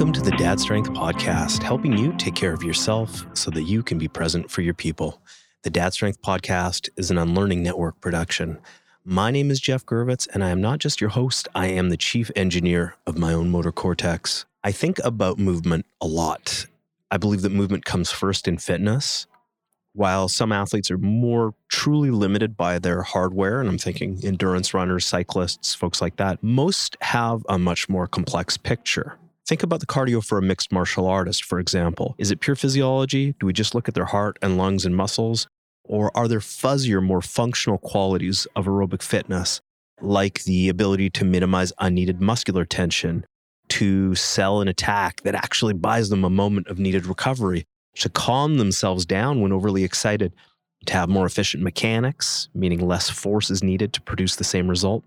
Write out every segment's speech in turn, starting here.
Welcome to the Dad Strength Podcast, helping you take care of yourself so that you can be present for your people. The Dad Strength Podcast is an Unlearning Network production. My name is Jeff Gervitz, and I am not just your host, I am the chief engineer of my own motor cortex. I think about movement a lot. I believe that movement comes first in fitness. While some athletes are more truly limited by their hardware, and I'm thinking endurance runners, cyclists, folks like that, most have a much more complex picture. Think about the cardio for a mixed martial artist, for example. Is it pure physiology? Do we just look at their heart and lungs and muscles? Or are there fuzzier, more functional qualities of aerobic fitness, like the ability to minimize unneeded muscular tension, to sell an attack that actually buys them a moment of needed recovery, to calm themselves down when overly excited, to have more efficient mechanics, meaning less force is needed to produce the same result?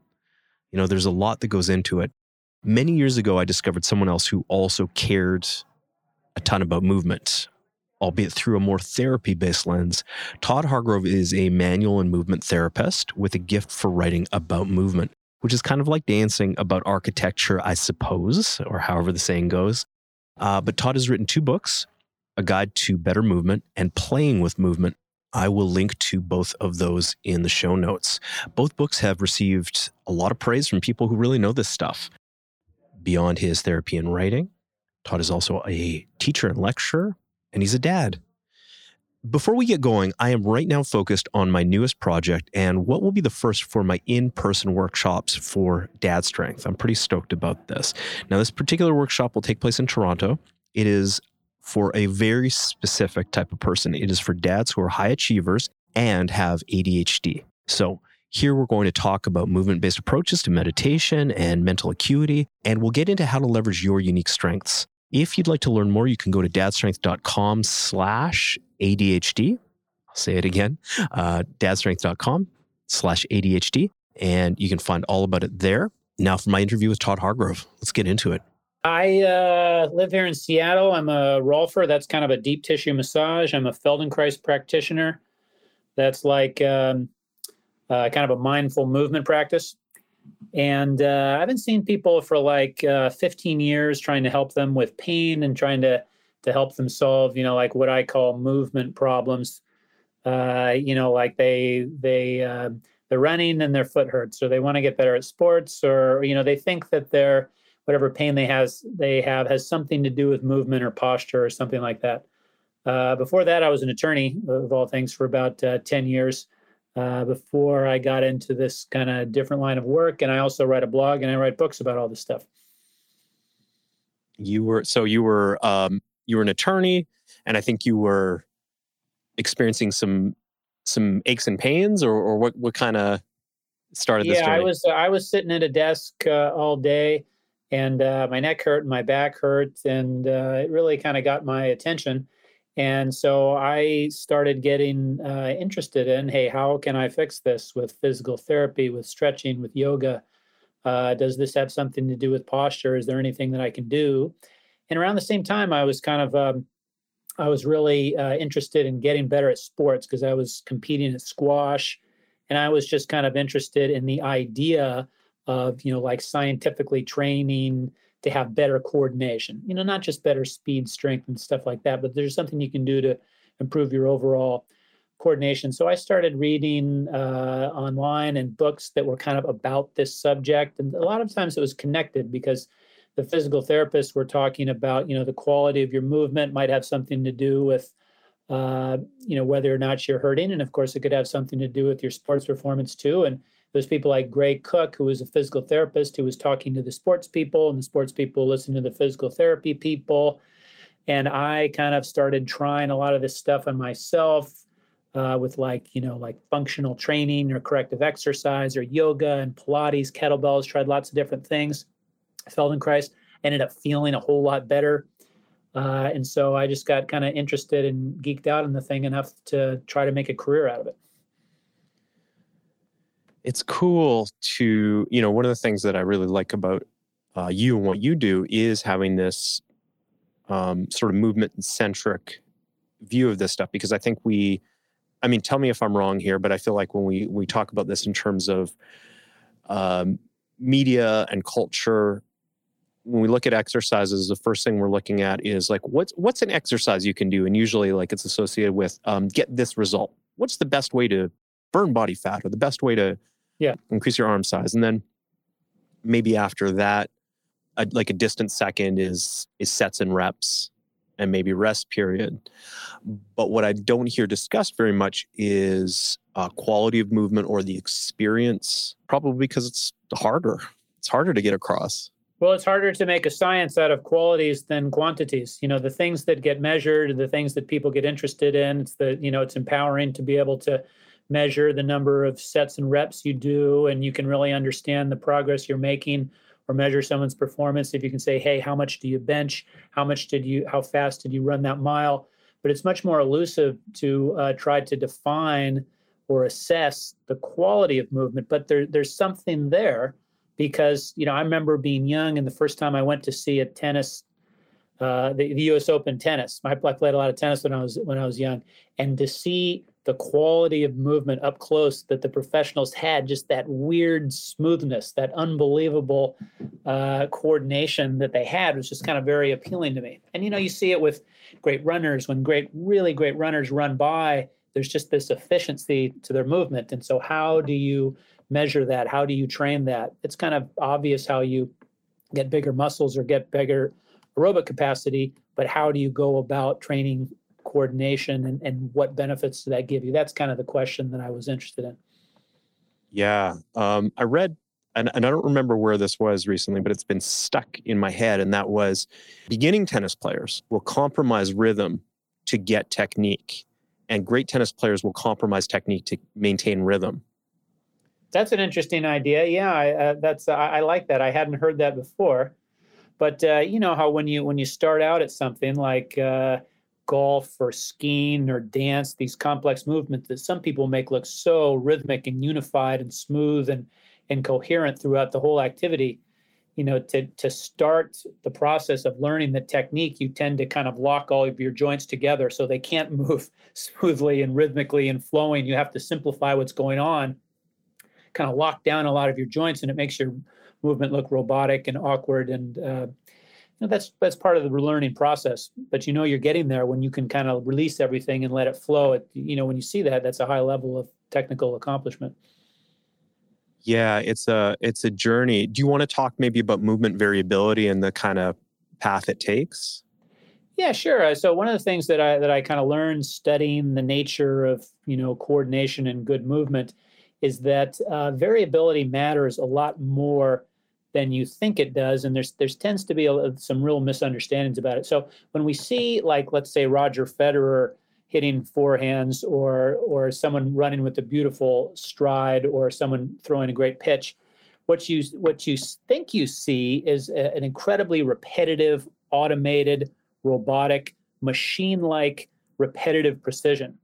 You know, there's a lot that goes into it. Many years ago, I discovered someone else who also cared a ton about movement, albeit through a more therapy based lens. Todd Hargrove is a manual and movement therapist with a gift for writing about movement, which is kind of like dancing about architecture, I suppose, or however the saying goes. Uh, but Todd has written two books A Guide to Better Movement and Playing with Movement. I will link to both of those in the show notes. Both books have received a lot of praise from people who really know this stuff beyond his therapy and writing. Todd is also a teacher and lecturer, and he's a dad. Before we get going, I am right now focused on my newest project and what will be the first for my in person workshops for Dad Strength. I'm pretty stoked about this. Now, this particular workshop will take place in Toronto. It is for a very specific type of person. It is for dads who are high achievers and have ADHD. So, here we're going to talk about movement based approaches to meditation and mental acuity, and we'll get into how to leverage your unique strengths. If you'd like to learn more, you can go to dadstrength.com slash ADHD. I'll say it again, uh, dadstrength.com slash ADHD, and you can find all about it there. Now for my interview with Todd Hargrove, let's get into it. I uh, live here in Seattle. I'm a Rolfer. That's kind of a deep tissue massage. I'm a Feldenkrais practitioner. That's like um, uh, kind of a mindful movement practice. And uh, I've been seeing people for like uh, 15 years trying to help them with pain and trying to to help them solve, you know, like what I call movement problems. Uh, you know, like they they uh, they're running and their foot hurts, or they want to get better at sports, or you know, they think that their whatever pain they has they have has something to do with movement or posture or something like that. Uh, before that, I was an attorney of all things for about 10 years uh, before I got into this kind of different line of work. And I also write a blog and I write books about all this stuff. You were so you were um, you were an attorney, and I think you were experiencing some some aches and pains, or, or what what kind of started yeah, this journey? I was I was sitting at a desk uh, all day, and uh, my neck hurt and my back hurt, and uh, it really kind of got my attention. And so I started getting uh, interested in hey, how can I fix this with physical therapy, with stretching, with yoga? Uh, does this have something to do with posture? Is there anything that I can do? And around the same time, I was kind of um, I was really uh, interested in getting better at sports because I was competing at squash, and I was just kind of interested in the idea of you know like scientifically training to have better coordination. You know, not just better speed, strength, and stuff like that, but there's something you can do to improve your overall coordination. So I started reading uh, online and books that were kind of about this subject, and a lot of times it was connected because the physical therapists were talking about, you know, the quality of your movement might have something to do with, uh, you know, whether or not you're hurting, and of course it could have something to do with your sports performance too, and there's people like Gray Cook, who was a physical therapist who was talking to the sports people, and the sports people listened to the physical therapy people. And I kind of started trying a lot of this stuff on myself uh, with like, you know, like functional training or corrective exercise or yoga and Pilates, kettlebells, tried lots of different things. Feldenkrais ended up feeling a whole lot better. Uh, and so I just got kind of interested and geeked out in the thing enough to try to make a career out of it it's cool to you know one of the things that i really like about uh, you and what you do is having this um, sort of movement centric view of this stuff because i think we i mean tell me if i'm wrong here but i feel like when we we talk about this in terms of um, media and culture when we look at exercises, the first thing we're looking at is like what's what's an exercise you can do, and usually like it's associated with um, get this result. What's the best way to burn body fat, or the best way to yeah increase your arm size, and then maybe after that, a, like a distant second is is sets and reps, and maybe rest period. But what I don't hear discussed very much is uh, quality of movement or the experience, probably because it's harder. It's harder to get across. Well, it's harder to make a science out of qualities than quantities. You know, the things that get measured, the things that people get interested in, it's the, you know, it's empowering to be able to measure the number of sets and reps you do, and you can really understand the progress you're making or measure someone's performance. If you can say, hey, how much do you bench? How much did you, how fast did you run that mile? But it's much more elusive to uh, try to define or assess the quality of movement. But there, there's something there because you know I remember being young and the first time I went to see a tennis, uh, the, the U.S. Open tennis. I played a lot of tennis when I was when I was young, and to see the quality of movement up close that the professionals had, just that weird smoothness, that unbelievable uh, coordination that they had was just kind of very appealing to me. And you know, you see it with great runners when great, really great runners run by. There's just this efficiency to their movement, and so how do you measure that? How do you train that? It's kind of obvious how you get bigger muscles or get bigger aerobic capacity, but how do you go about training coordination and, and what benefits does that give you? That's kind of the question that I was interested in. Yeah. Um, I read, and, and I don't remember where this was recently, but it's been stuck in my head. And that was beginning tennis players will compromise rhythm to get technique, and great tennis players will compromise technique to maintain rhythm. That's an interesting idea. Yeah, I, uh, that's uh, I like that. I hadn't heard that before. But uh, you know how when you when you start out at something like uh, golf or skiing or dance, these complex movements that some people make look so rhythmic and unified and smooth and and coherent throughout the whole activity. You know, to to start the process of learning the technique, you tend to kind of lock all of your joints together so they can't move smoothly and rhythmically and flowing. You have to simplify what's going on kind of lock down a lot of your joints and it makes your movement look robotic and awkward and uh, you know, that's that's part of the learning process. But you know you're getting there when you can kind of release everything and let it flow. It you know when you see that that's a high level of technical accomplishment. Yeah it's a it's a journey. Do you want to talk maybe about movement variability and the kind of path it takes? Yeah sure. So one of the things that i that i kind of learned studying the nature of you know coordination and good movement is that uh, variability matters a lot more than you think it does, and there's there's tends to be a, some real misunderstandings about it. So when we see like let's say Roger Federer hitting forehands, or or someone running with a beautiful stride, or someone throwing a great pitch, what you what you think you see is a, an incredibly repetitive, automated, robotic, machine-like repetitive precision.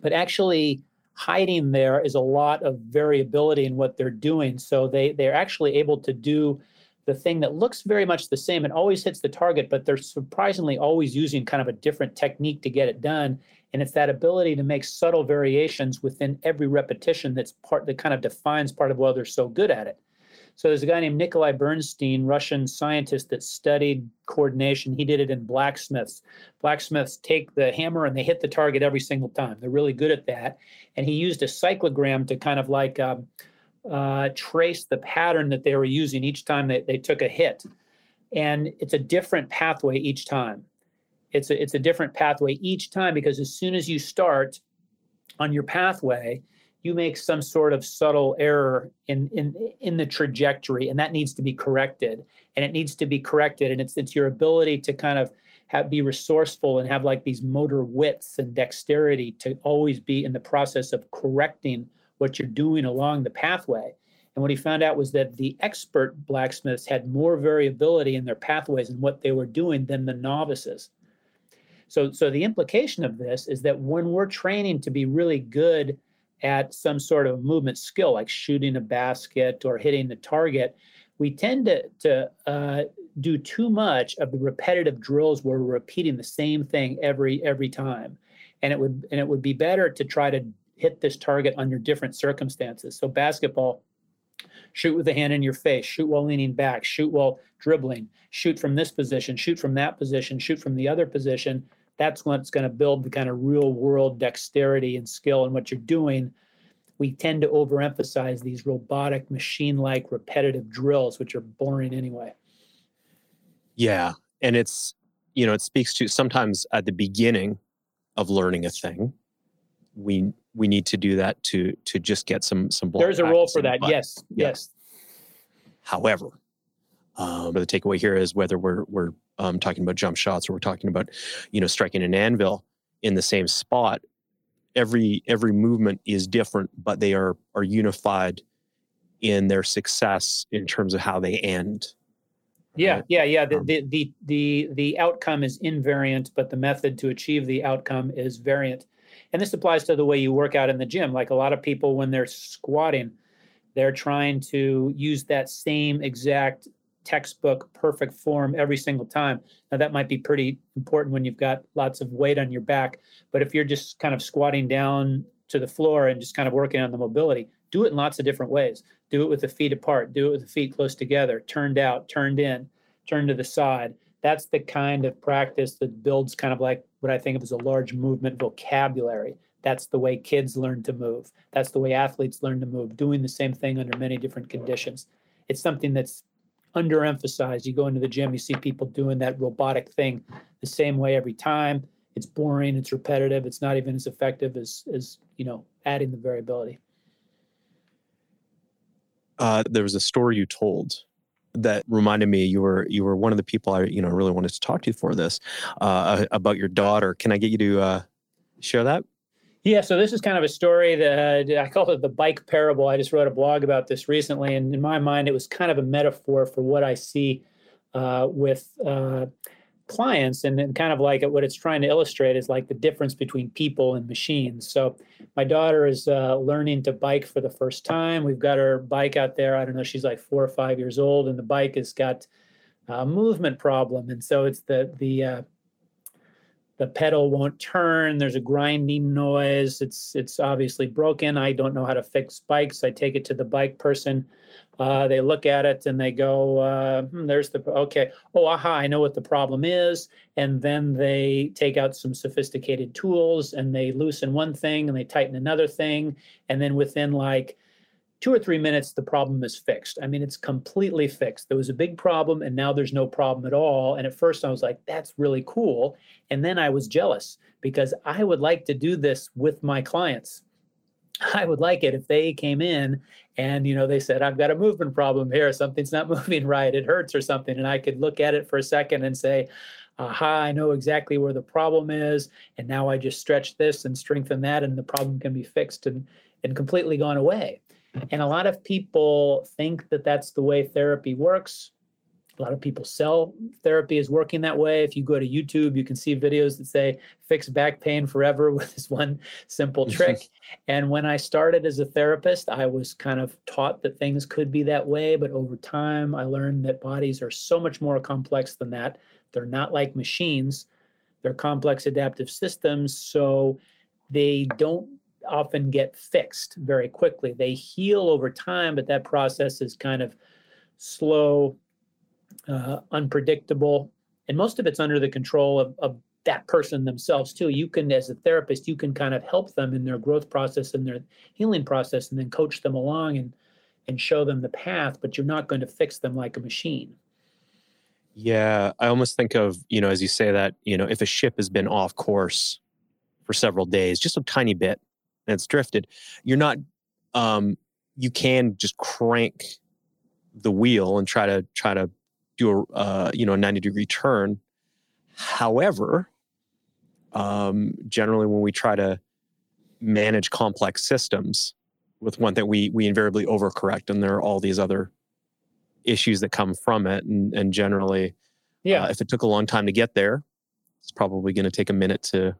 But actually, hiding there is a lot of variability in what they're doing. So they they're actually able to do the thing that looks very much the same and always hits the target, but they're surprisingly always using kind of a different technique to get it done. And it's that ability to make subtle variations within every repetition that's part that kind of defines part of why they're so good at it. So there's a guy named Nikolai Bernstein, Russian scientist that studied coordination. He did it in blacksmiths. Blacksmiths take the hammer and they hit the target every single time. They're really good at that. And he used a cyclogram to kind of like um, uh, trace the pattern that they were using each time they, they took a hit. And it's a different pathway each time. It's a, it's a different pathway each time because as soon as you start on your pathway, you make some sort of subtle error in in in the trajectory and that needs to be corrected. And it needs to be corrected and it's it's your ability to kind of have be resourceful and have like these motor wits and dexterity to always be in the process of correcting what you're doing along the pathway. And what he found out was that the expert blacksmiths had more variability in their pathways and what they were doing than the novices. So so the implication of this is that when we're training to be really good at some sort of movement skill, like shooting a basket or hitting the target, we tend to, to uh, do too much of the repetitive drills where we're repeating the same thing every every time, and it would and it would be better to try to hit this target under different circumstances. So basketball, Shoot with the hand in your face, shoot while leaning back, shoot while dribbling, shoot from this position, shoot from that position, shoot from the other position. That's what's going to build the kind of real world dexterity and skill in what you're doing. We tend to overemphasize these robotic, machine like, repetitive drills, which are boring anyway. Yeah. And it's, you know, it speaks to sometimes at the beginning of learning a thing, we we need to do that to to just get some some there's a role for that yes yeah. yes however um, but the takeaway here is whether we're we're um, talking about jump shots or we're talking about you know striking an anvil in the same spot every every movement is different but they are are unified in their success in terms of how they end yeah right? yeah yeah the, um, the the the the outcome is invariant but the method to achieve the outcome is variant and this applies to the way you work out in the gym. Like a lot of people, when they're squatting, they're trying to use that same exact textbook perfect form every single time. Now, that might be pretty important when you've got lots of weight on your back. But if you're just kind of squatting down to the floor and just kind of working on the mobility, do it in lots of different ways. Do it with the feet apart, do it with the feet close together, turned out, turned in, turned to the side. That's the kind of practice that builds kind of like what I think of as a large movement vocabulary. That's the way kids learn to move. That's the way athletes learn to move, doing the same thing under many different conditions. It's something that's underemphasized. You go into the gym, you see people doing that robotic thing the same way every time. It's boring, it's repetitive, it's not even as effective as as, you know, adding the variability. Uh, there was a story you told that reminded me you were you were one of the people I you know really wanted to talk to for this uh, about your daughter. Can I get you to uh, share that? Yeah, so this is kind of a story that I call it the bike parable. I just wrote a blog about this recently, and in my mind, it was kind of a metaphor for what I see uh, with uh, clients and, then kind of like what it's trying to illustrate is like the difference between people and machines. So my daughter is uh, learning to bike for the first time. We've got her bike out there. I don't know she's like four or five years old and the bike has got a movement problem. And so it's the the uh, the pedal won't turn there's a grinding noise it's it's obviously broken i don't know how to fix bikes i take it to the bike person uh, they look at it and they go, uh, hmm, there's the, okay, oh, aha, I know what the problem is. And then they take out some sophisticated tools and they loosen one thing and they tighten another thing. And then within like two or three minutes, the problem is fixed. I mean, it's completely fixed. There was a big problem and now there's no problem at all. And at first I was like, that's really cool. And then I was jealous because I would like to do this with my clients. I would like it if they came in and you know they said I've got a movement problem here, something's not moving right, it hurts or something, and I could look at it for a second and say, "Aha, I know exactly where the problem is, and now I just stretch this and strengthen that, and the problem can be fixed and and completely gone away." And a lot of people think that that's the way therapy works a lot of people sell therapy is working that way. If you go to YouTube, you can see videos that say fix back pain forever with this one simple trick. and when I started as a therapist, I was kind of taught that things could be that way. But over time, I learned that bodies are so much more complex than that. They're not like machines, they're complex adaptive systems. So they don't often get fixed very quickly. They heal over time, but that process is kind of slow uh, unpredictable, and most of it's under the control of, of that person themselves too. You can, as a therapist, you can kind of help them in their growth process and their healing process, and then coach them along and and show them the path. But you're not going to fix them like a machine. Yeah, I almost think of you know, as you say that, you know, if a ship has been off course for several days, just a tiny bit, and it's drifted, you're not. Um, you can just crank the wheel and try to try to do a uh, you know a 90 degree turn. However, um, generally when we try to manage complex systems with one thing we we invariably overcorrect and there are all these other issues that come from it and and generally yeah uh, if it took a long time to get there it's probably going to take a minute to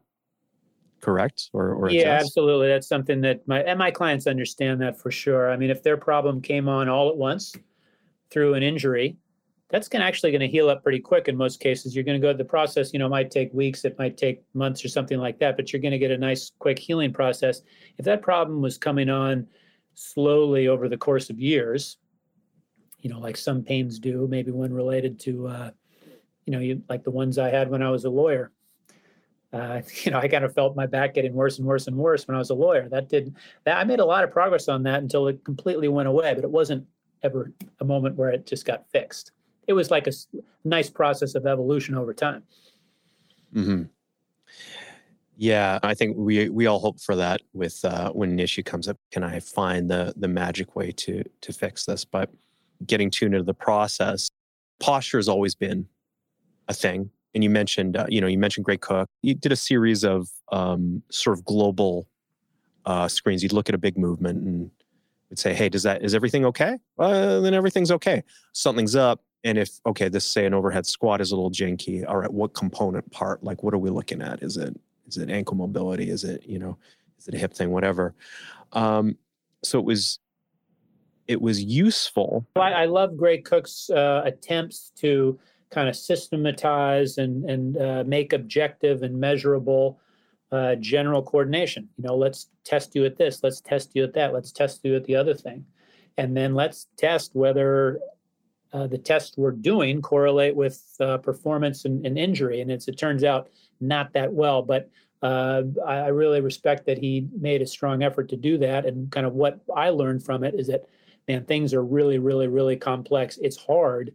correct or, or yeah adjust. absolutely that's something that my and my clients understand that for sure i mean if their problem came on all at once through an injury that's going actually going to heal up pretty quick in most cases. You're going to go the process, you know, might take weeks, it might take months or something like that, but you're going to get a nice quick healing process. If that problem was coming on slowly over the course of years. You know, like some pains do, maybe when related to, uh, you know, you, like the ones I had when I was a lawyer. Uh, you know, I kind of felt my back getting worse and worse and worse when I was a lawyer. That did that. I made a lot of progress on that until it completely went away, but it wasn't ever a moment where it just got fixed. It was like a nice process of evolution over time. Mm-hmm. Yeah, I think we we all hope for that with uh, when an issue comes up. Can I find the the magic way to to fix this? But getting tuned into the process, posture has always been a thing. And you mentioned, uh, you know, you mentioned Gray Cook. You did a series of um, sort of global uh, screens. You'd look at a big movement and would say, "Hey, does that is everything okay?" Well, then everything's okay. Something's up, and if okay, this say an overhead squat is a little janky. All right, what component part? Like, what are we looking at? Is it is it ankle mobility? Is it, you know, is it a hip thing? Whatever. Um, so it was, it was useful. I, I love Gray Cook's uh, attempts to kind of systematize and and uh, make objective and measurable uh, general coordination. You know, let's test you at this. Let's test you at that. Let's test you at the other thing, and then let's test whether uh, the tests we're doing correlate with uh, performance and, and, injury. And it's, it turns out not that well, but uh, I, I, really respect that he made a strong effort to do that. And kind of what I learned from it is that, man, things are really, really, really complex. It's hard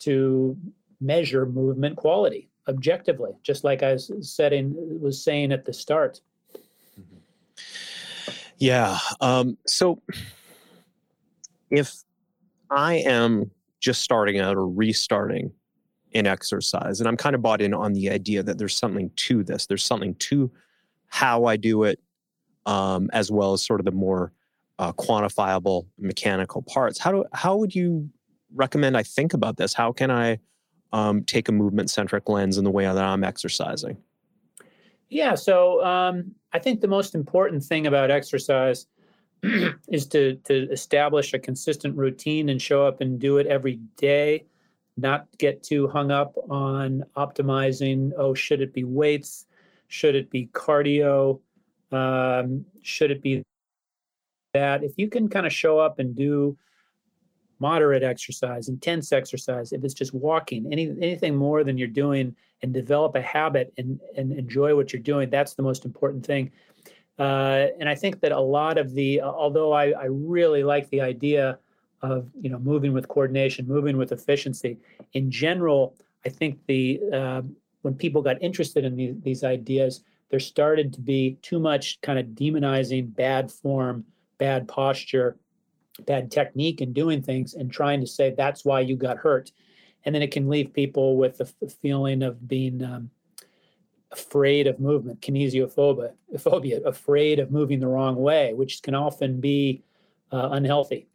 to measure movement quality objectively, just like I was saying at the start. Mm-hmm. Yeah. Um, so if I am just starting out or restarting in exercise. And I'm kind of bought in on the idea that there's something to this. There's something to how I do it, um, as well as sort of the more uh, quantifiable mechanical parts. How do how would you recommend I think about this? How can I um, take a movement centric lens in the way that I'm exercising? Yeah, so um, I think the most important thing about exercise is to to establish a consistent routine and show up and do it every day not get too hung up on optimizing oh should it be weights? Should it be cardio? Um, should it be that? If you can kind of show up and do moderate exercise intense exercise if it's just walking any anything more than you're doing and develop a habit and and enjoy what you're doing that's the most important thing uh, and I think that a lot of the, although I, I really like the idea of you know moving with coordination, moving with efficiency. In general, I think the uh, when people got interested in these, these ideas, there started to be too much kind of demonizing bad form, bad posture, bad technique in doing things, and trying to say that's why you got hurt, and then it can leave people with the feeling of being um, afraid of movement, kinesiophobia, phobia, afraid of moving the wrong way, which can often be uh, unhealthy.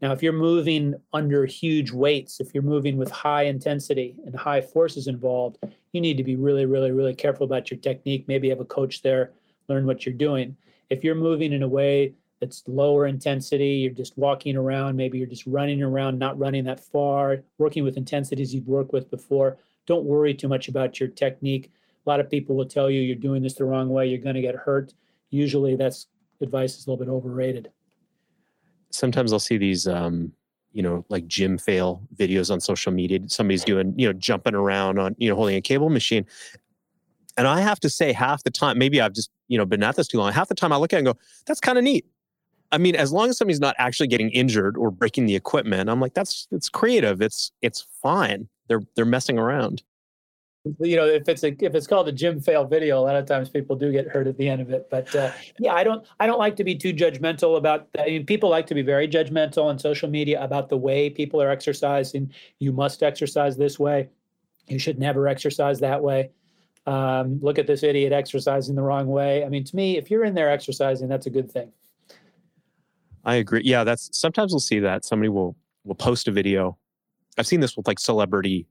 Now, if you're moving under huge weights, if you're moving with high intensity and high forces involved, you need to be really, really, really careful about your technique. Maybe have a coach there, learn what you're doing. If you're moving in a way that's lower intensity, you're just walking around, maybe you're just running around, not running that far, working with intensities you've worked with before, don't worry too much about your technique. A lot of people will tell you you're doing this the wrong way, you're going to get hurt. Usually, that's advice is a little bit overrated. Sometimes I'll see these, um, you know, like gym fail videos on social media. Somebody's doing, you know, jumping around on, you know, holding a cable machine. And I have to say, half the time, maybe I've just, you know, been at this too long. Half the time I look at it and go, that's kind of neat. I mean, as long as somebody's not actually getting injured or breaking the equipment, I'm like, that's it's creative. It's it's fine. They're they're messing around you know if it's a if it's called a gym fail video a lot of times people do get hurt at the end of it but uh, yeah i don't i don't like to be too judgmental about that. i mean people like to be very judgmental on social media about the way people are exercising you must exercise this way you should never exercise that way um, look at this idiot exercising the wrong way i mean to me if you're in there exercising that's a good thing i agree yeah that's sometimes we'll see that somebody will will post a video i've seen this with like celebrity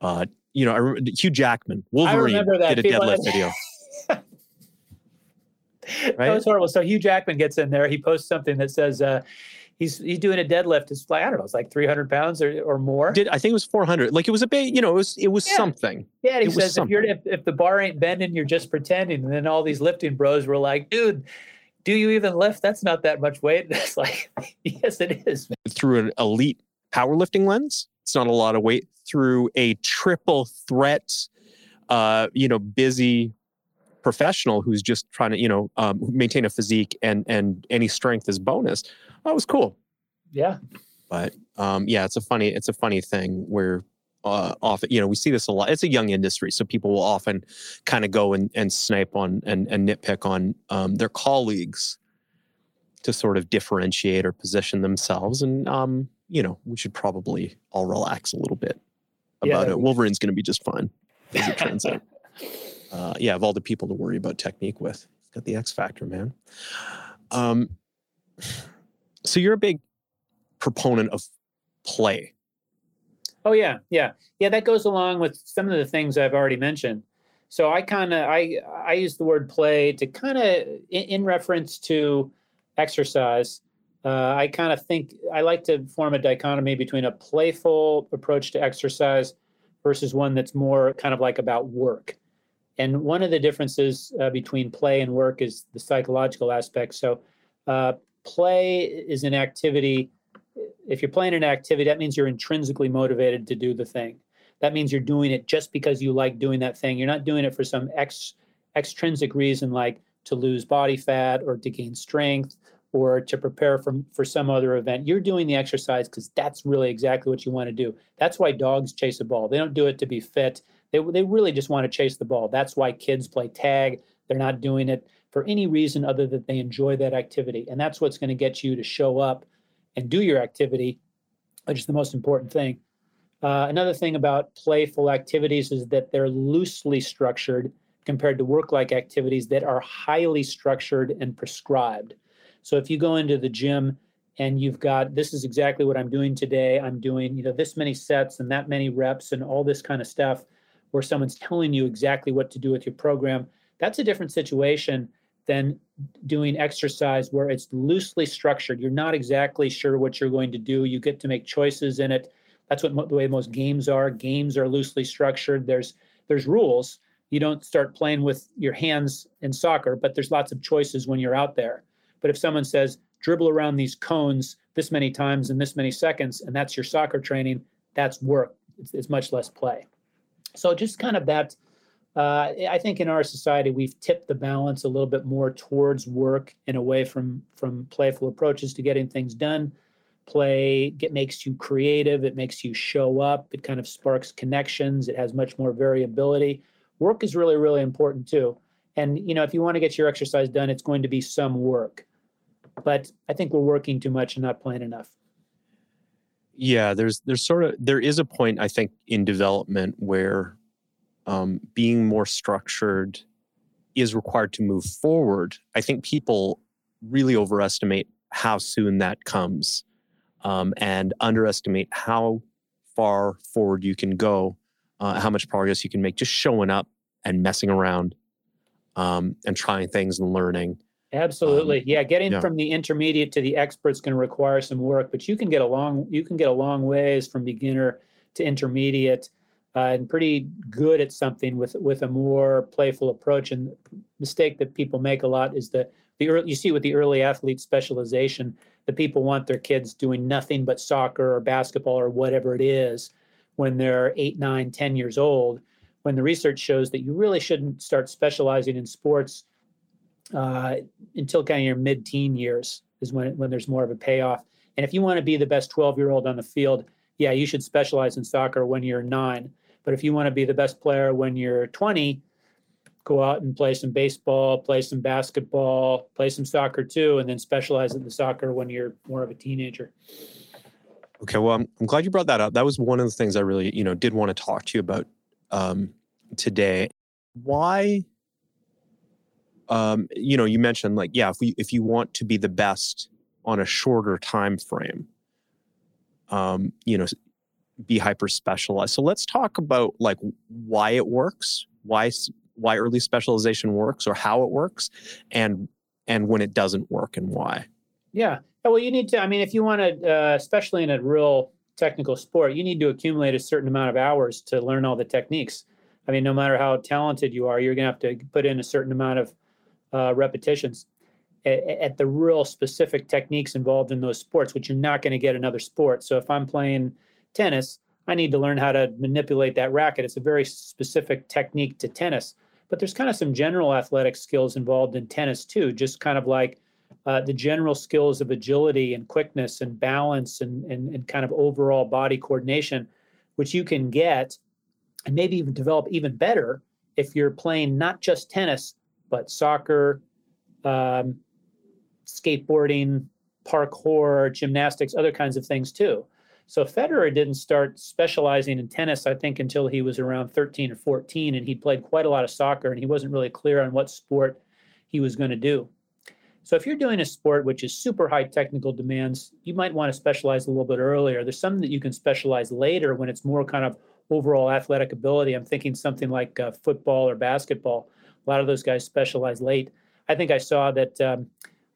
uh, you know, I remember Hugh Jackman, Wolverine, did a deadlift video. right? That was horrible. So Hugh Jackman gets in there. He posts something that says uh, he's he's doing a deadlift. It's like I don't know, it's like 300 pounds or, or more. Did I think it was 400? Like it was a bit, you know, it was it was yeah. something. Yeah, he it says if you're if, if the bar ain't bending, you're just pretending. And then all these lifting bros were like, dude, do you even lift? That's not that much weight. It's like, yes, it is. Through an elite powerlifting lens, it's not a lot of weight. Through a triple threat, uh, you know, busy professional who's just trying to, you know, um, maintain a physique and and any strength is bonus. That was cool. Yeah. But um, yeah, it's a funny it's a funny thing where uh, often you know we see this a lot it's a young industry so people will often kind of go and, and snipe on and, and nitpick on um, their colleagues to sort of differentiate or position themselves and um, you know we should probably all relax a little bit about yeah, it. Wolverine's going to be just fine as it turns out. Uh, yeah of all the people to worry about technique with got the x factor man. Um, so you're a big proponent of play Oh yeah, yeah, yeah. That goes along with some of the things I've already mentioned. So I kind of I I use the word play to kind of in, in, reference to exercise. Uh, I kind of think I like to form a dichotomy between a playful approach to exercise versus one that's more kind of like about work. And one of the differences uh, between play and work is the psychological aspect. So uh, play is an activity if you're playing an activity, that means you're intrinsically motivated to do the thing. That means you're doing it just because you like doing that thing. You're not doing it for some ex, extrinsic reason like to lose body fat or to gain strength or to prepare for, for some other event. You're doing the exercise because that's really exactly what you want to do. That's why dogs chase a ball. They don't do it to be fit. They, they really just want to chase the ball. That's why kids play tag. They're not doing it for any reason other than they enjoy that activity. And that's what's going to get you to show up and do your activity, which is the most important thing. Uh, another thing about playful activities is that they're loosely structured compared to work like activities that are highly structured and prescribed. So if you go into the gym and you've got this is exactly what I'm doing today, I'm doing, you know, this many sets and that many reps and all this kind of stuff where someone's telling you exactly what to do with your program, that's a different situation than doing exercise where it's loosely structured. You're not exactly sure what you're going to do. You get to make choices in it. That's what the way most games are. Games are loosely structured. There's there's rules. You don't start playing with your hands in soccer, but there's lots of choices when you're out there. But if someone says dribble around these cones this many times in this many seconds, and that's your soccer training, that's work. It's, it's much less play. So just kind of that uh, I think in our society we've tipped the balance a little bit more towards work and away from from playful approaches to getting things done. Play get makes you creative. It makes you show up. It kind of sparks connections. It has much more variability. Work is really really important too. And you know if you want to get your exercise done, it's going to be some work. But I think we're working too much and not playing enough. Yeah, there's there's sort of there is a point I think in development where um, being more structured is required to move forward, I think people really overestimate how soon that comes um, and underestimate how far forward you can go, uh, how much progress you can make just showing up and messing around um, and trying things and learning. Absolutely. Um, yeah, getting yeah. from the intermediate to the expert is going to require some work, but you can get a long you can get a long ways from beginner to intermediate uh, and pretty good at something with with a more playful approach. And mistake that people make a lot is that the early, you see with the early athlete specialization, the people want their kids doing nothing but soccer or basketball or whatever it is when they're eight, nine, ten years old. When the research shows that you really shouldn't start specializing in sports uh, until kind of your mid-teen years is when when there's more of a payoff. And if you want to be the best 12-year-old on the field, yeah, you should specialize in soccer when you're nine but if you want to be the best player when you're 20, go out and play some baseball, play some basketball, play some soccer too, and then specialize in the soccer when you're more of a teenager. Okay, well, I'm, I'm glad you brought that up. That was one of the things I really, you know, did want to talk to you about um, today. Why? Um, you know, you mentioned like, yeah, if we if you want to be the best on a shorter time frame, um, you know, be hyper specialized. So let's talk about like why it works, why why early specialization works or how it works and and when it doesn't work and why. Yeah. Well, you need to I mean if you want to uh, especially in a real technical sport, you need to accumulate a certain amount of hours to learn all the techniques. I mean, no matter how talented you are, you're going to have to put in a certain amount of uh, repetitions. at, at the real specific techniques involved in those sports, which you're not going to get in other sports. So if I'm playing tennis, I need to learn how to manipulate that racket. It's a very specific technique to tennis. But there's kind of some general athletic skills involved in tennis too, just kind of like uh, the general skills of agility and quickness and balance and, and, and kind of overall body coordination, which you can get and maybe even develop even better if you're playing not just tennis, but soccer, um, skateboarding, parkour, gymnastics, other kinds of things too. So Federer didn't start specializing in tennis, I think, until he was around 13 or 14, and he played quite a lot of soccer, and he wasn't really clear on what sport he was going to do. So if you're doing a sport which is super high technical demands, you might want to specialize a little bit earlier. There's some that you can specialize later when it's more kind of overall athletic ability. I'm thinking something like uh, football or basketball. A lot of those guys specialize late. I think I saw that. Um,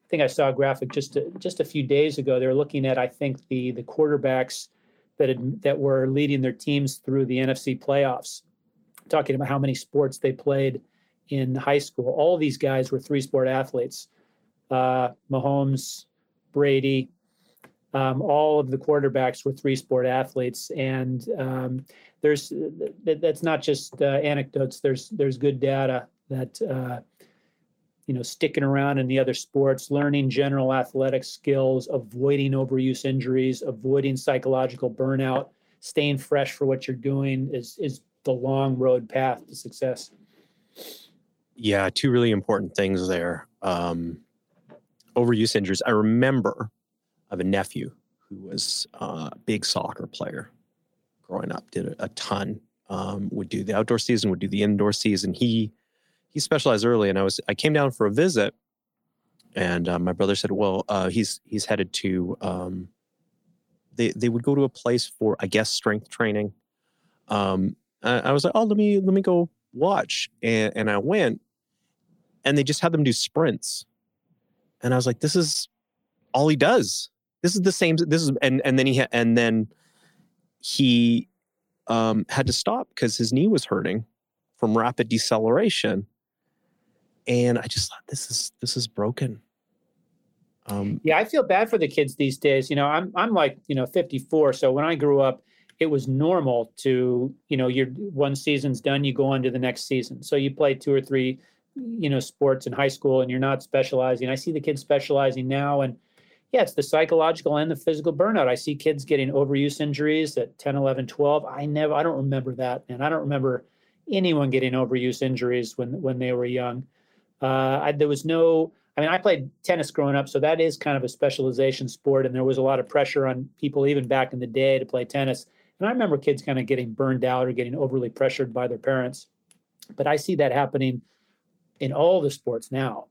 think I saw a graphic just a, just a few days ago. They were looking at I think the the quarterbacks that had, that were leading their teams through the NFC playoffs, talking about how many sports they played in high school. All these guys were three sport athletes. Uh, Mahomes, Brady, um, all of the quarterbacks were three sport athletes, and um, there's that's not just uh, anecdotes. There's there's good data that uh, you know sticking around in the other sports, learning general athletic skills, avoiding overuse injuries, avoiding psychological burnout, staying fresh for what you're doing is is the long road path to success. Yeah, two really important things there. Um, overuse injuries. I remember I have a nephew who was a big soccer player growing up, did a, a ton. Um, would do the outdoor season, would do the indoor season. He he specialized early, and I was I came down for a visit, and uh, my brother said, "Well, uh, he's he's headed to." Um, they they would go to a place for I guess strength training. Um, I, was like, "Oh, let me let me go watch," and and I went, and they just had them do sprints and I was like, this is all he does. This is the same. This is and and then he ha- and then he um, had to stop because his knee was hurting from rapid deceleration, and I just thought this is this is broken. Um, yeah, I feel bad for the kids these days. You know, I'm I'm like you know 54, so when I grew up, it was normal to you know your one season's done, you go on to the next season. So you play two or three you know sports in high school and you're not specializing i see the kids specializing now and yeah it's the psychological and the physical burnout i see kids getting overuse injuries at 10 11 12 i never i don't remember that and i don't remember anyone getting overuse injuries when when they were young uh, I, there was no i mean i played tennis growing up so that is kind of a specialization sport and there was a lot of pressure on people even back in the day to play tennis and i remember kids kind of getting burned out or getting overly pressured by their parents but i see that happening in all the sports now.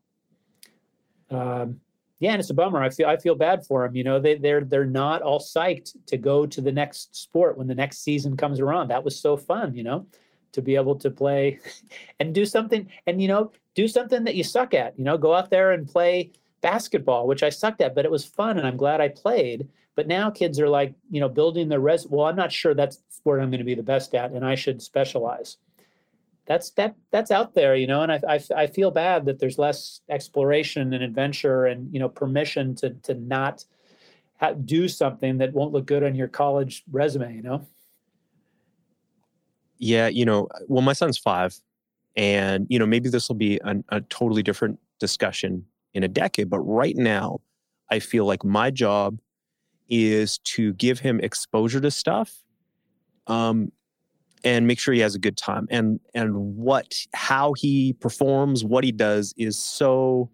Um, yeah, and it's a bummer. I feel I feel bad for them. You know, they they're they're not all psyched to go to the next sport when the next season comes around. That was so fun, you know, to be able to play and do something and you know do something that you suck at. You know, go out there and play basketball, which I sucked at, but it was fun and I'm glad I played. But now kids are like, you know, building their res. Well, I'm not sure that's sport I'm going to be the best at, and I should specialize that's that that's out there, you know, and I, I, I feel bad that there's less exploration and adventure and you know permission to to not do something that won't look good on your college resume, you know. Yeah, you know, well, my son's five, and you know maybe this will be an, a totally different discussion in a decade, but right now, I feel like my job is to give him exposure to stuff um, and make sure he has a good time and and what how he performs what he does is so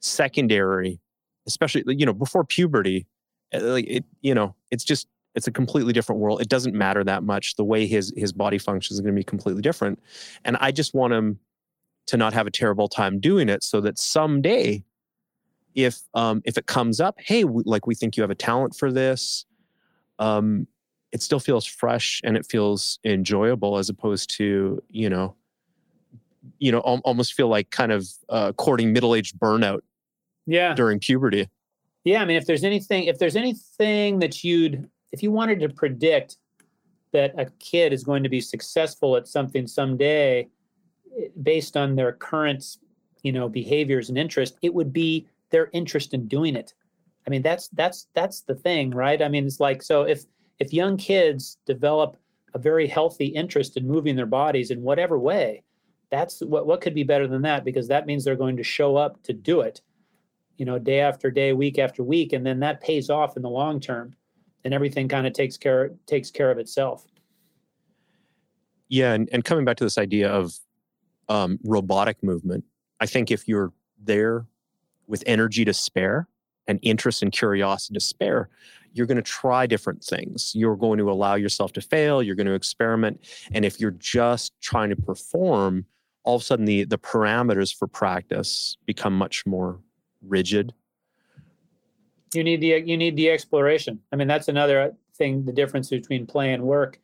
secondary especially you know before puberty uh, like it you know it's just it's a completely different world. It doesn't matter that much. The way his his body functions is going to be completely different. And i just want him to not have a terrible time doing it so that someday if um if it comes up hey we, like we think you have a talent for this um it still feels fresh and it feels enjoyable as opposed to you know you know al- almost feel like kind of uh, courting middle-aged burnout yeah. during puberty. Yeah i mean if there's anything if there's anything that you'd if you wanted to predict that a kid is going to be successful at something someday eh, based on their current you know behaviors and interest it would be their interest in doing it. I mean that's that's that's the thing right? I mean it's like so if if young kids develop a very healthy interest in moving their bodies in whatever way that's what what could be better than that because that means they're going to show up to do it you know day after day week after week and then that pays off in the long term and everything kind of takes care takes care of itself. Yeah and, and coming back to this idea of um, robotic movement i think if you're there with energy to spare and interest and curiosity to spare you're going to try different things. You're going to allow yourself to fail you're going to experiment and if you're just trying to perform all of a sudden the the parameters for practice become much more rigid you need the you need the exploration. I mean that's another thing the difference between play and work.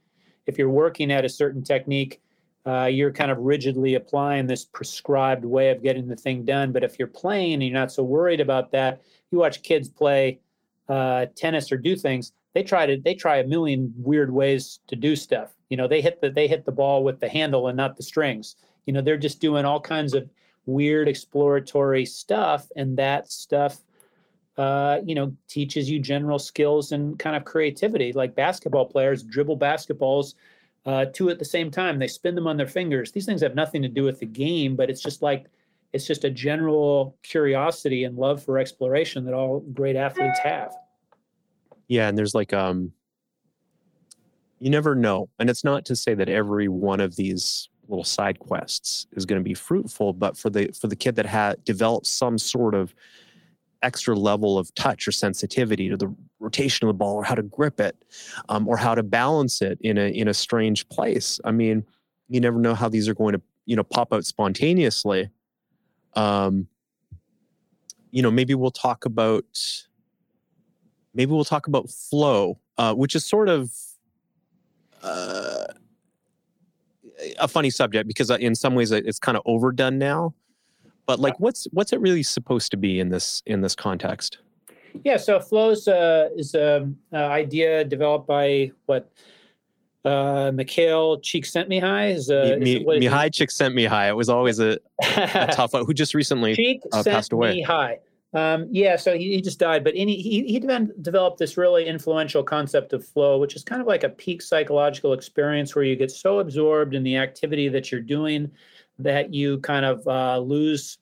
If you're working at a certain technique uh, you're kind of rigidly applying this prescribed way of getting the thing done. But if you're playing and you're not so worried about that you watch kids play uh, tennis or do things they try to they try a million weird ways to do stuff. You know they hit the they hit the ball with the handle and not the strings. You know they're just doing all kinds of weird exploratory stuff and that stuff uh, you know teaches you general skills and kind of creativity. Like basketball players dribble basketballs uh, two at the same time. They spin them on their fingers. These things have nothing to do with the game but it's just like it's just a general curiosity and love for exploration that all great athletes have. Yeah and there's like um you never know. And it's not to say that every one of these little side quests is going to be fruitful but for the for the kid that had developed some sort of extra level of touch or sensitivity to the rotation of the ball or how to grip it um, or how to balance it in a in a strange place i mean you never know how these are going to you know pop out spontaneously um you know maybe we'll talk about maybe we'll talk about flow uh, which is sort of uh, a funny subject because uh, in some ways it's kind of overdone now. But like, what's what's it really supposed to be in this in this context? Yeah, so flows uh, is an idea developed by what uh, Mikhail Csikszentmihalyi is. Uh, Mi- Mi- Mihai Csikszentmihalyi. It was always a, a tough one. Who just recently uh, passed away. Mihai. Um, yeah, so he, he just died, but he, he, he developed this really influential concept of flow, which is kind of like a peak psychological experience where you get so absorbed in the activity that you're doing that you kind of uh, lose.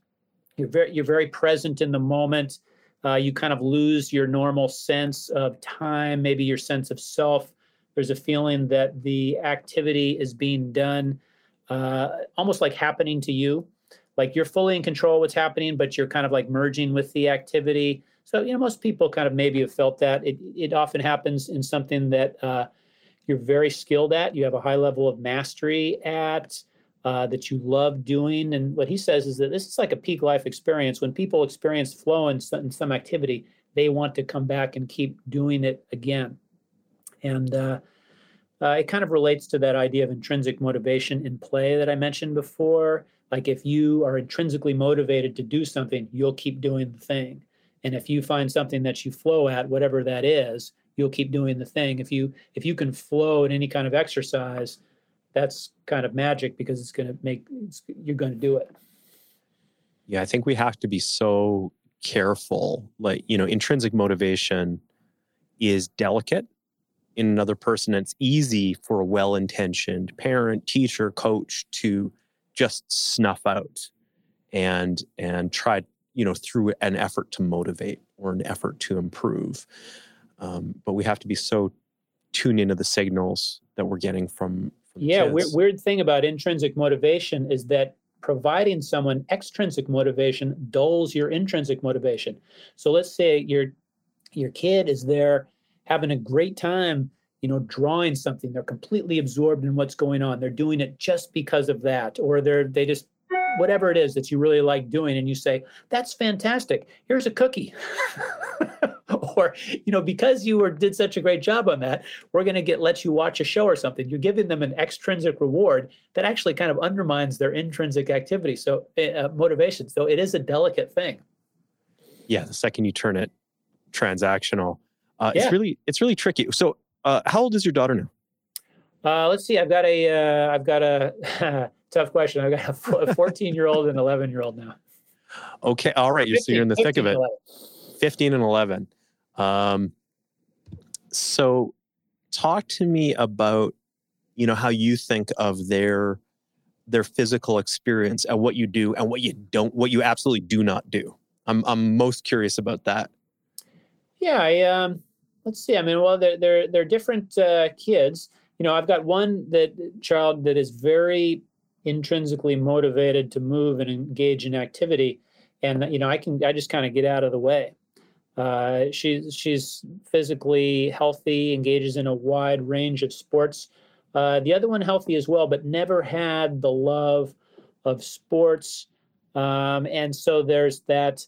You're very you're very present in the moment. Uh, you kind of lose your normal sense of time, maybe your sense of self. There's a feeling that the activity is being done uh, almost like happening to you like you're fully in control of what's happening, but you're kind of like merging with the activity. So, you know, most people kind of maybe have felt that. It, it often happens in something that uh, you're very skilled at, you have a high level of mastery at, uh, that you love doing. And what he says is that this is like a peak life experience. When people experience flow in some, in some activity, they want to come back and keep doing it again. And uh, uh, it kind of relates to that idea of intrinsic motivation in play that I mentioned before. Like if you are intrinsically motivated to do something, you'll keep doing the thing. And if you find something that you flow at, whatever that is, you'll keep doing the thing. If you if you can flow in any kind of exercise, that's kind of magic because it's going to make you're going to do it. Yeah, I think we have to be so careful. Like, you know, intrinsic motivation is delicate in another person. It's easy for a well intentioned parent, teacher, coach to just snuff out and and try you know through an effort to motivate or an effort to improve um, but we have to be so tuned into the signals that we're getting from, from yeah weird, weird thing about intrinsic motivation is that providing someone extrinsic motivation dulls your intrinsic motivation. So let's say your your kid is there having a great time you know drawing something. They're completely absorbed in what's going on. They're doing it just because of that or they're they just whatever it is that you really like doing and you say that's fantastic. Here's a cookie or you know because you were did such a great job on that we're going to get let you watch a show or something you're giving them an extrinsic reward that actually kind of undermines their intrinsic activity so uh, motivation so it is a delicate thing yeah the second you turn it transactional uh, yeah. it's really it's really tricky so uh, how old is your daughter now? Uh, let's see. I've got a. have uh, got a tough question. I've got a 14 year old and 11 year old now. Okay. All right. 15, so you're in the thick of it. 15 and 11. Um, so talk to me about, you know, how you think of their their physical experience and what you do and what you don't, what you absolutely do not do. I'm I'm most curious about that. Yeah, I um, let's see. I mean, well, they're they're they're different uh, kids. You know, I've got one that child that is very intrinsically motivated to move and engage in activity, and you know, I can I just kind of get out of the way. Uh, she's she's physically healthy, engages in a wide range of sports. Uh, the other one healthy as well, but never had the love of sports, um, and so there's that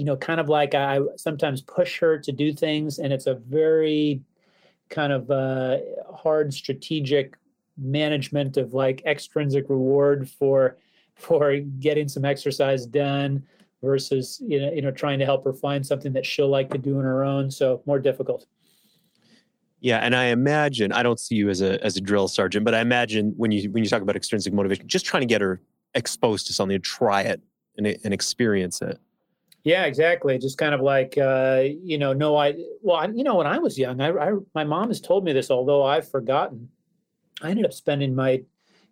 you know, kind of like I sometimes push her to do things, and it's a very kind of uh, hard strategic management of like extrinsic reward for for getting some exercise done versus you know you know trying to help her find something that she'll like to do on her own so more difficult yeah and i imagine i don't see you as a as a drill sergeant but i imagine when you when you talk about extrinsic motivation just trying to get her exposed to something to try it and, and experience it yeah, exactly. Just kind of like uh, you know, no, I well, I, you know, when I was young, I, I my mom has told me this, although I've forgotten. I ended up spending my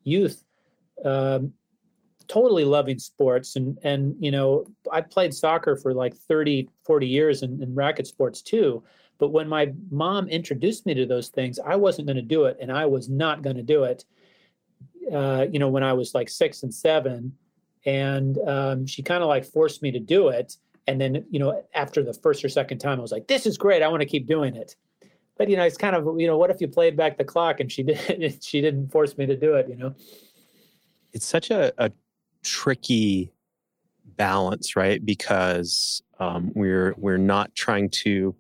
youth um, totally loving sports. And and you know i played soccer for like 30 40 years in, in racket sports too. But when my mom introduced me to those things i wasn't going to do it and i was not going to do it uh, you know when i was like six and seven. And um, she kind of like forced me to do it. And then you know after the first or second time i was like this is great. I want to keep doing it. But you know it's kind of you know what if you played back the clock and she didn't she didn't force me to do it you know? It's such a, a tricky balance right? Because um, we're we're not trying to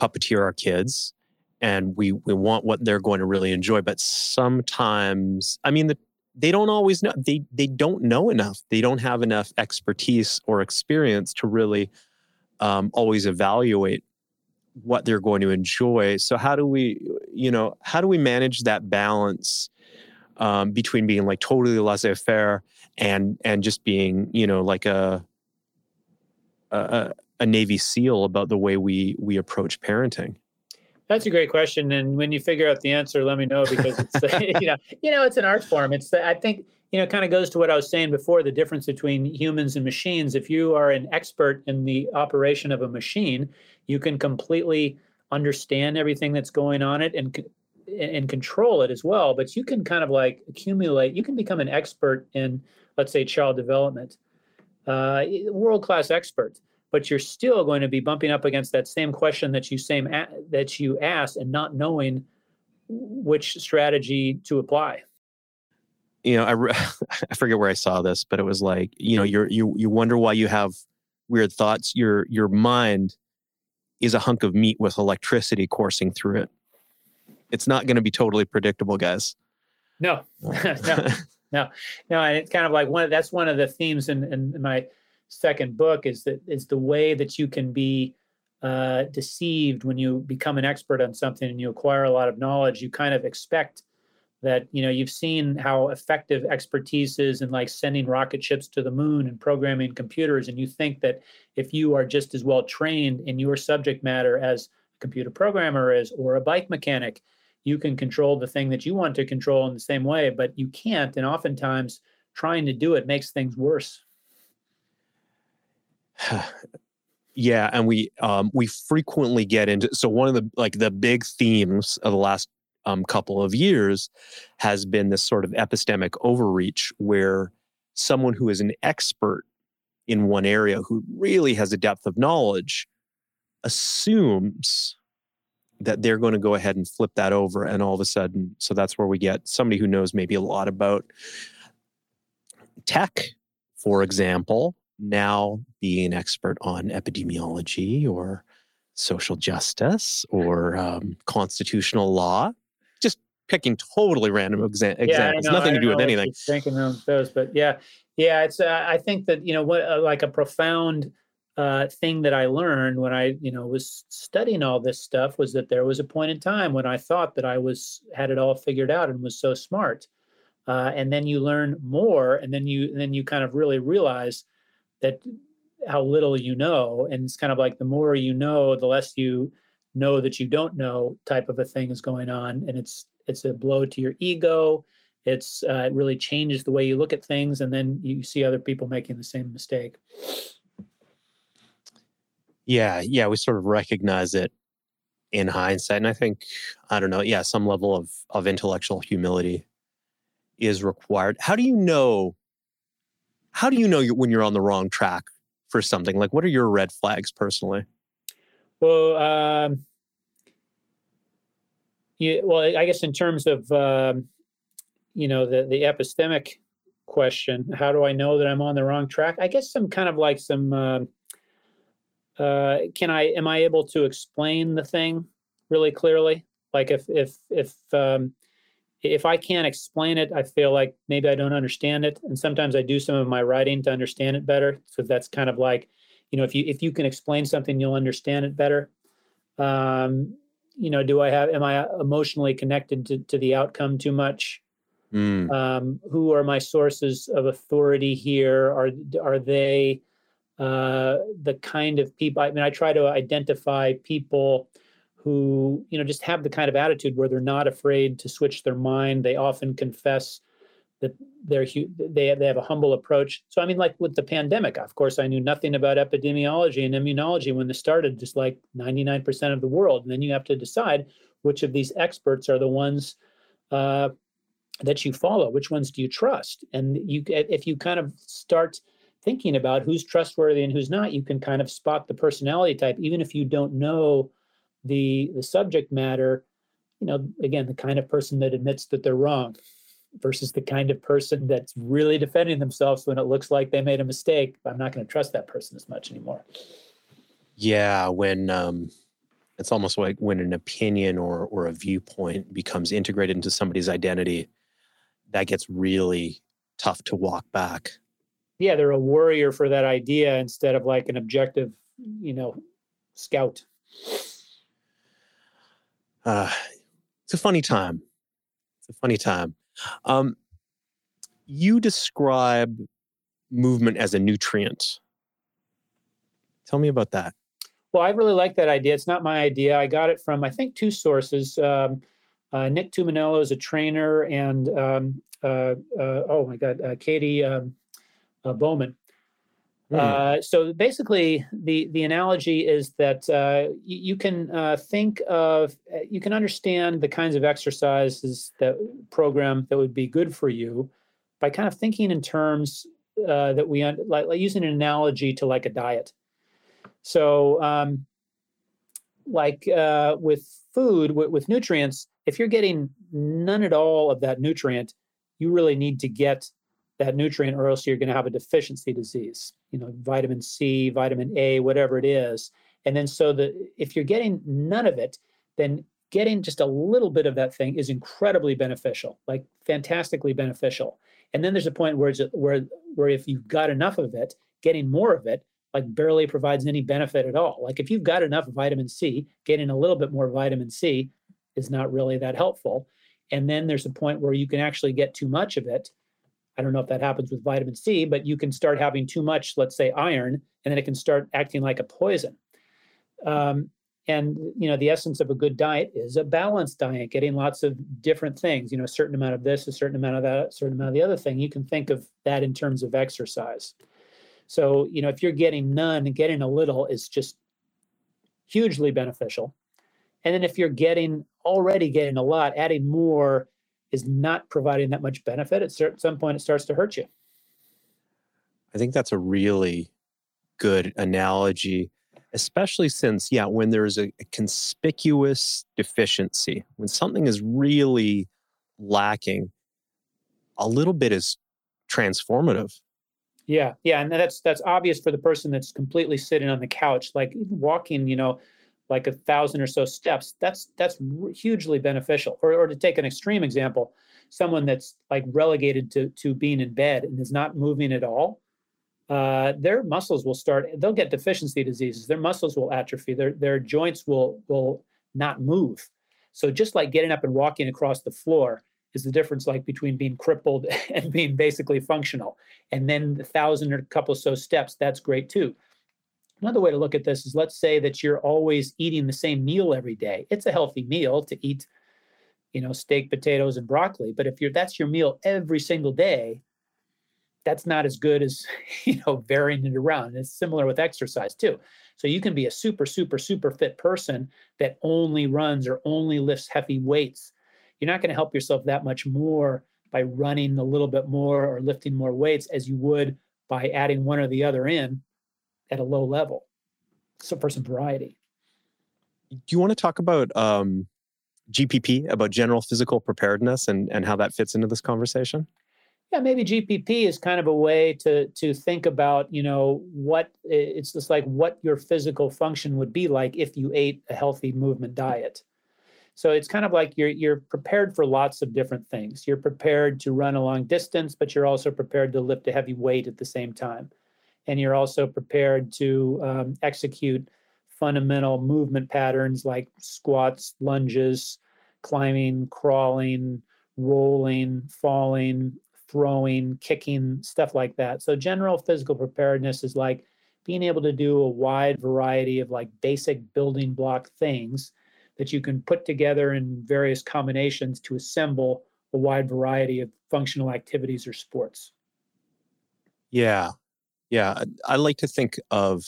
puppeteer our kids and we we want what they're going to really enjoy but sometimes i mean the they don't always know they they don't know enough. They don't have enough expertise or experience to really um, always evaluate what they're going to enjoy. So how do we you know how do we manage that balance um, between being like totally laissez-faire and and just being you know like a, a a navy seal about the way we we approach parenting that's a great question, and when you figure out the answer, let me know because it's you know you know it's an art form. It's the, I think you know kind of goes to what I was saying before the difference between humans and machines. If you are an expert in the operation of a machine, you can completely understand everything that's going on it and and control it as well. But you can kind of like accumulate. You can become an expert in let's say child development, uh, world class expert but you're still going to be bumping up against that same question that you same that you asked and not knowing which strategy to apply you know I, re- I forget where i saw this but it was like you know you're you you wonder why you have weird thoughts your your mind is a hunk of meat with electricity coursing through it it's not going to be totally predictable guys. No. No. No. No. And it's kind of like one that's one of the themes in, in my second book is that is the way that you can be uh, deceived when you become an expert on something and you acquire a lot of knowledge. You kind of expect that you know you've seen how effective expertise is in like sending rocket ships to the moon and programming computers, and you think that if you are just as well trained in your subject matter as a computer programmer is or a bike mechanic, you can control the thing that you want to control in the same way, but you can't. And oftentimes, trying to do it makes things worse. yeah, and we um, we frequently get into so one of the like the big themes of the last um, couple of years has been this sort of epistemic overreach where someone who is an expert in one area who really has a depth of knowledge assumes that they're going to go ahead and flip that over and all of a sudden so that's where we get somebody who knows maybe a lot about tech for example now being an expert on epidemiology or social justice or um, constitutional law. Just picking totally random exa- yeah, examples, nothing to do with anything. Thinking of those, but yeah, yeah, it's. Uh, I think that you know what, uh, like a profound uh, thing that I learned when I, you know, was studying all this stuff was that there was a point in time when I thought that I was had it all figured out and was so smart. uh, and then you learn more, and then you and then you kind of really realize that how little you know, and it's kind of like the more you know, the less you know that you don't know type of a thing is going on, and it's it's a blow to your ego. It's uh, it really changes the way you look at things, and then you see other people making the same mistake. Yeah, yeah, we sort of recognize it in hindsight, and I think I don't know. Yeah, some level of of intellectual humility is required. How do you know? How do you know when you're on the wrong track for something? Like, what are your red flags personally? Well, um, yeah, well, I guess in terms of um, you know the the epistemic question, how do I know that I'm on the wrong track? I guess some kind of like some. Uh, uh, can I am I able to explain the thing really clearly? Like if if if um, if I can't explain it, I feel like maybe I don't understand it. And sometimes I do some of my writing to understand it better. So that's kind of like, you know, if you if you can explain something, you'll understand it better. Um, you know, do I have am I emotionally connected to, to the outcome too much? Mm. Um, who are my sources of authority here? Are are they uh, the kind of people? I mean, I try to identify people who you know just have the kind of attitude where they're not afraid to switch their mind. They often confess that they're they they have a humble approach. So I mean, like with the pandemic, of course, I knew nothing about epidemiology and immunology when this started, just like 99% of the world. And then you have to decide which of these experts are the ones uh, that you follow. Which ones do you trust? And you, if you kind of start thinking about who's trustworthy and who's not, you can kind of spot the personality type, even if you don't know the the subject matter you know again the kind of person that admits that they're wrong versus the kind of person that's really defending themselves when it looks like they made a mistake. I'm not going to trust that person as much anymore. Yeah when um it's almost like when an opinion or or a viewpoint becomes integrated into somebody's identity that gets really tough to walk back yeah they're a warrior for that idea instead of like an objective you know scout uh, it's a funny time. It's a funny time. Um, you describe movement as a nutrient. Tell me about that. Well, I really like that idea. It's not my idea. I got it from, I think, two sources. Um, uh, Nick Tumminello is a trainer, and um, uh, uh, oh my God, uh, Katy um, uh, Bowman Mm. Uh, so basically, the the analogy is that uh, you, you, can uh, think of, you can understand the kinds of exercises that program that would be good for you by kind of thinking in terms uh, that we like, like, using an analogy to like a diet. So, um, like uh, with food, with, with nutrients, if you're getting none at all of that nutrient, you really need to get that nutrient or else you're going to have a deficiency disease you know vitamin c vitamin a whatever it is. And then so that if you're getting none of it then getting just a little bit of that thing is incredibly beneficial like fantastically beneficial. And then there's a point where it's where where if you've got enough of it getting more of it like barely provides any benefit at all. Like if you've got enough vitamin c getting a little bit more vitamin c is not really that helpful. And then there's a point where you can actually get too much of it I don't know if that happens with vitamin C, but you can start having too much, let's say iron, and then it can start acting like a poison. Um, and you know, the essence of a good diet is a balanced diet, getting lots of different things. You know, a certain amount of this, a certain amount of that, a certain amount of the other thing. You can think of that in terms of exercise. So you know, if you're getting none, getting a little is just hugely beneficial. And then if you're getting already getting a lot, adding more is not providing that much benefit, at some point it starts to hurt you. I think that's a really good analogy, especially since, yeah, when there's a, a conspicuous deficiency, when something is really lacking, a little bit is transformative. Yeah, yeah, and that's that's obvious for the person that's completely sitting on the couch, like walking, you know, like a thousand or so steps, that's that's hugely beneficial. Or, or to take an extreme example, someone that's like relegated to to being in bed and is not moving at all, uh, their muscles will start. They'll get deficiency diseases. Their muscles will atrophy. Their their joints will will not move. So just like getting up and walking across the floor is the difference like between being crippled and being basically functional. And then the thousand or a couple so steps, that's great too. Another way to look at this is let's say that you're always eating the same meal every day. It's a healthy meal to eat, you know, steak, potatoes, and broccoli. But if you're that's your meal every single day, that's not as good as you know varying it around. It's similar with exercise too. So you can be a super, super, super fit person that only runs or only lifts heavy weights. You're not going to help yourself that much more by running a little bit more or lifting more weights as you would by adding one or the other in at a low level. So for some variety. Do you want to talk about um, GPP, about general physical preparedness, and and how that fits into this conversation? Yeah, maybe GPP is kind of a way to to think about, you know, what it's just like what your physical function would be like if you ate a healthy movement diet. So it's kind of like you're you're prepared for lots of different things. You're prepared to run a long distance, but you're also prepared to lift a heavy weight at the same time and you're also prepared to um, execute fundamental movement patterns like squats, lunges, climbing, crawling, rolling, falling, throwing, kicking, stuff like that. So, general physical preparedness is like being able to do a wide variety of like basic building block things that you can put together in various combinations to assemble a wide variety of functional activities or sports. Yeah, yeah, I like to think of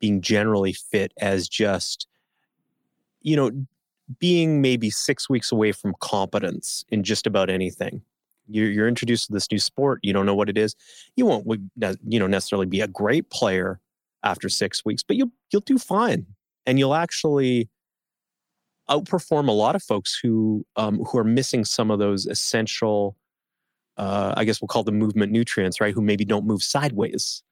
being generally fit as just, you know, being maybe six weeks away from competence in just about anything. You're, you're introduced to this new sport. You don't know what it is. You won't, you know, necessarily be a great player after six weeks, but you'll you'll do fine, and you'll actually outperform a lot of folks who um, who are missing some of those essential uh, I guess we'll call them movement nutrients, right? Who maybe don't move sideways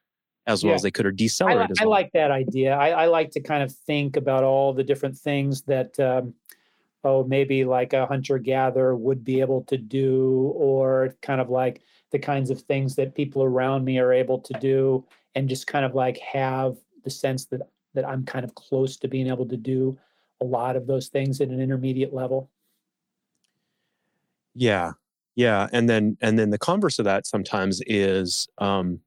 as well yeah. as they could or decelerate. I, I well. like that idea. I, I, like to kind of think about all the different things that, um, oh, maybe like a hunter gatherer would be able to do, or kind of like the kinds of things that people around me are able to do, and just kind of like have the sense that that I'm kind of close to being able to do a lot of those things at an intermediate level. Yeah, yeah, and then and then the converse of that sometimes is um,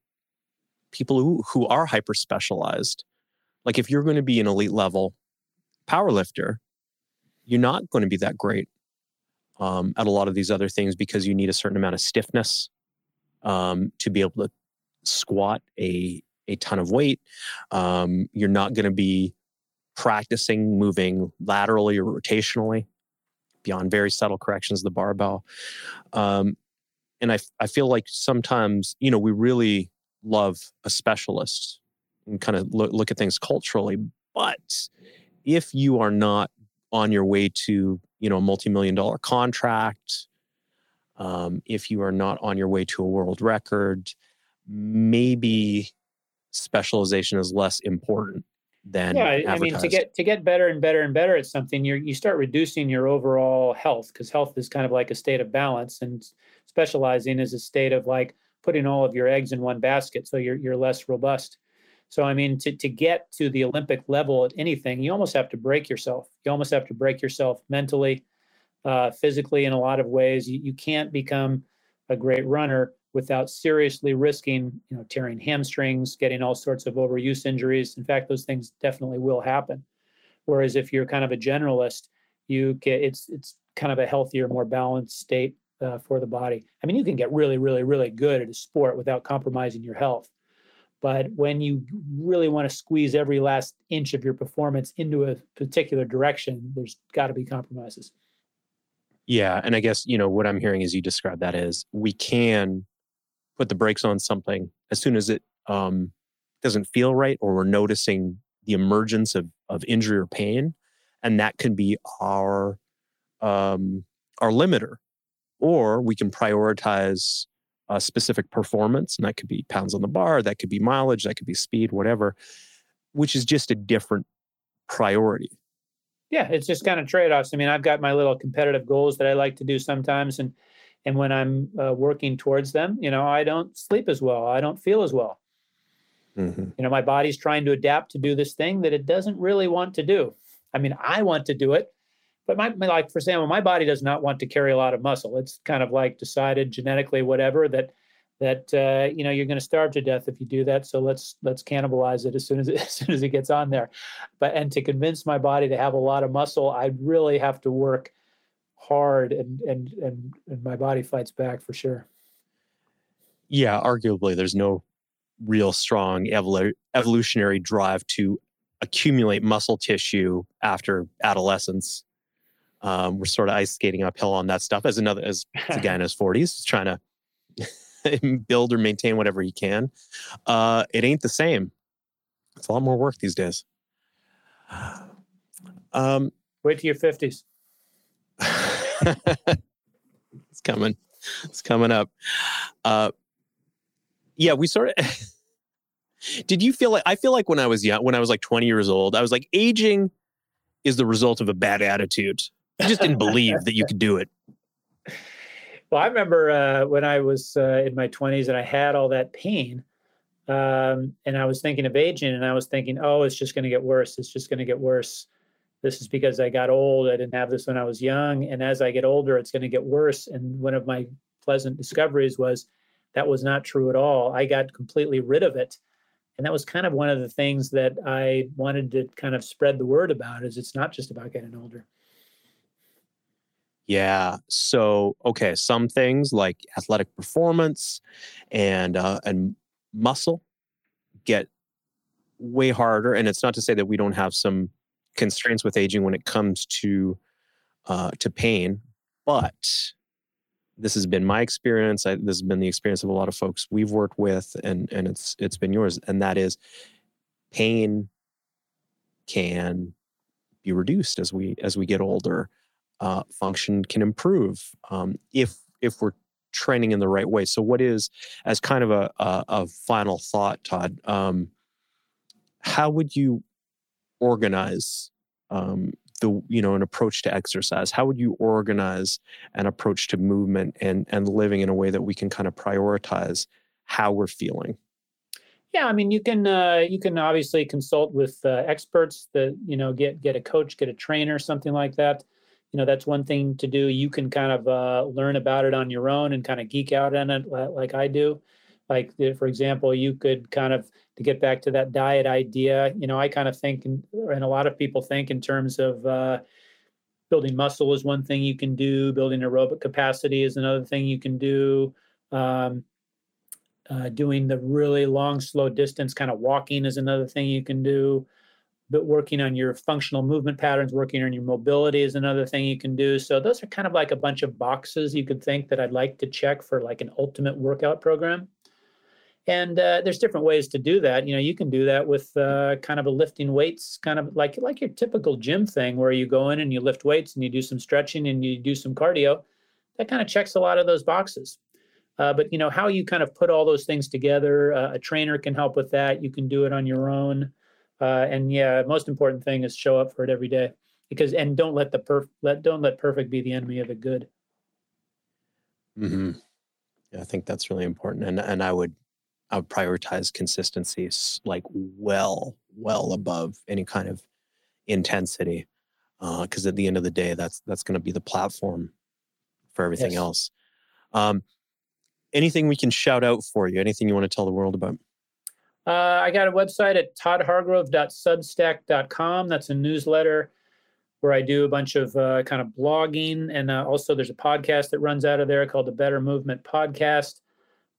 people who who are hyper specialized. Like if you're going to be an elite level power lifter, you're not going to be that great um, at a lot of these other things because you need a certain amount of stiffness um, to be able to squat a a ton of weight. Um, you're not going to be practicing moving laterally or rotationally beyond very subtle corrections of the barbell. Um, and I, I feel like sometimes, you know, we really love a specialist and kind of look, look at things culturally. But if you are not on your way to, you know, a multi-million dollar contract, um, if you are not on your way to a world record, maybe specialization is less important than yeah i mean to get to get better and better and better at something you you start reducing your overall health because health is kind of like a state of balance and specializing is a state of like putting all of your eggs in one basket so you're you're less robust. So i mean to to get to the olympic level at anything you almost have to break yourself. You almost have to break yourself mentally uh, physically in a lot of ways. You, you can't become a great runner without seriously risking, you know, tearing hamstrings, getting all sorts of overuse injuries. In fact, those things definitely will happen. Whereas if you're kind of a generalist, you get it's it's kind of a healthier, more balanced state uh, for the body. I mean, you can get really, really, really good at a sport without compromising your health. But when you really want to squeeze every last inch of your performance into a particular direction, there's got to be compromises. Yeah, and I guess you know what I'm hearing as you describe that is we can put the brakes on something as soon as it um, doesn't feel right or we're noticing the emergence of, of injury or pain and that can be our um, our limiter. Or we can prioritize a specific performance and that could be pounds on the bar that could be mileage that could be speed whatever which is just a different priority. Yeah it's just kind of trade-offs. I mean i've got my little competitive goals that i like to do sometimes and and when i'm uh, working towards them you know i don't sleep as well i don't feel as well mm-hmm. you know my body's trying to adapt to do this thing that it doesn't really want to do i mean i want to do it but my, my like for example, my body does not want to carry a lot of muscle. It's kind of like decided genetically, whatever that that uh, you know you're going to starve to death if you do that. So let's let's cannibalize it as soon as it, as soon as it gets on there. But and to convince my body to have a lot of muscle, I really have to work hard, and and and, and my body fights back for sure. Yeah, arguably, there's no real strong evolu- evolutionary drive to accumulate muscle tissue after adolescence. Um, we're sort of ice skating uphill on that stuff as another as, as a guy in his 40s trying to build or maintain whatever he can. Uh, it ain't the same. It's a lot more work these days. Um, Wait till your 50s. it's coming. It's coming up. Uh, yeah, we sort of. did you feel like I feel like when I was young, when I was like 20 years old, I was like, aging is the result of a bad attitude. I just didn't believe that you could do it. Well, I remember uh, when I was uh, in my 20s and I had all that pain, um, and I was thinking of aging, and I was thinking, oh, it's just going to get worse. It's just going to get worse. This is because I got old. I didn't have this when I was young, and as I get older, it's going to get worse. And one of my pleasant discoveries was that was not true at all. I got completely rid of it. And that was kind of one of the things that I wanted to kind of spread the word about is it's not just about getting older. Yeah. So, okay, some things like athletic performance and uh, and muscle get way harder. And it's not to say that we don't have some constraints with aging when it comes to uh, to pain, but this has been my experience. I, this has been the experience of a lot of folks we've worked with, and and it's it's been yours. And that is, pain can be reduced as we as we get older uh, function can improve um, if if we're training in the right way. So, what is as kind of a a, a final thought, Todd? Um, how would you organize um, the you know an approach to exercise? How would you organize an approach to movement and and living in a way that we can kind of prioritize how we're feeling? Yeah, I mean, you can uh, you can obviously consult with uh, experts that you know get get a coach, get a trainer, something like that you know that's one thing to do you can kind of uh, learn about it on your own and kind of geek out on it like i do like for example you could kind of to get back to that diet idea you know i kind of think and a lot of people think in terms of uh, building muscle is one thing you can do building aerobic capacity is another thing you can do um, uh, doing the really long slow distance kind of walking is another thing you can do but working on your functional movement patterns, working on your mobility is another thing you can do. So those are kind of like a bunch of boxes you could think that I'd like to check for like an ultimate workout program. And uh, there's different ways to do that. You know, you can do that with uh, kind of a lifting weights, kind of like like your typical gym thing, where you go in and you lift weights and you do some stretching and you do some cardio. That kind of checks a lot of those boxes. Uh, but you know how you kind of put all those things together. Uh, a trainer can help with that. You can do it on your own. Uh, and yeah, most important thing is show up for it every day because and don't let the perf let don't let perfect be the enemy of the good. Hmm. Yeah, I think that's really important, and and I would I would prioritize consistency like well well above any kind of intensity, because uh, at the end of the day, that's that's going to be the platform for everything yes. else. Um, anything we can shout out for you? Anything you want to tell the world about? Uh, I got a website at toddhargrove.substack.com. That's a newsletter where I do a bunch of uh, kind of blogging. And uh, also, there's a podcast that runs out of there called the Better Movement Podcast.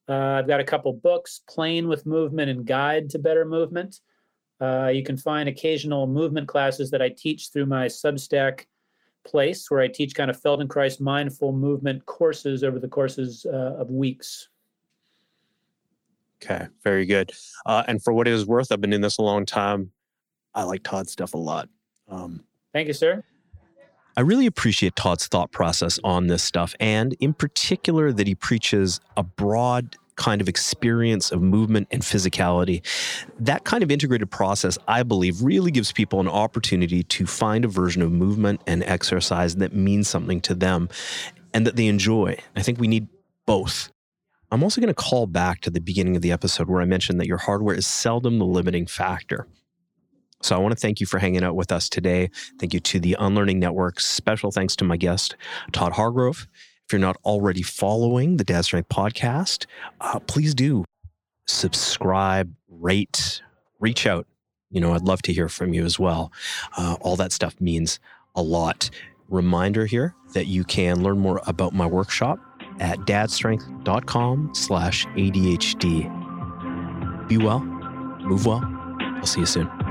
Uh, I've got a couple books, Playing with Movement and Guide to Better Movement. Uh, you can find occasional movement classes that I teach through my Substack place, where I teach kind of Feldenkrais mindful movement courses over the courses uh, of weeks. Okay, very good. Uh, and for what it is worth, I've been in this a long time. I like Todd's stuff a lot. Um, Thank you, sir. I really appreciate Todd's thought process on this stuff, and in particular, that he preaches a broad kind of experience of movement and physicality. That kind of integrated process, I believe, really gives people an opportunity to find a version of movement and exercise that means something to them and that they enjoy. I think we need both. I'm also going to call back to the beginning of the episode where I mentioned that your hardware is seldom the limiting factor. So I want to thank you for hanging out with us today. Thank you to the Unlearning Network. Special thanks to my guest, Todd Hargrove. If you're not already following the Dad Strength podcast, uh, please do subscribe, rate, reach out. You know, I'd love to hear from you as well. Uh, all that stuff means a lot. Reminder here that you can learn more about my workshop at dadstrength.com slash ADHD. Be well, move well. I'll see you soon.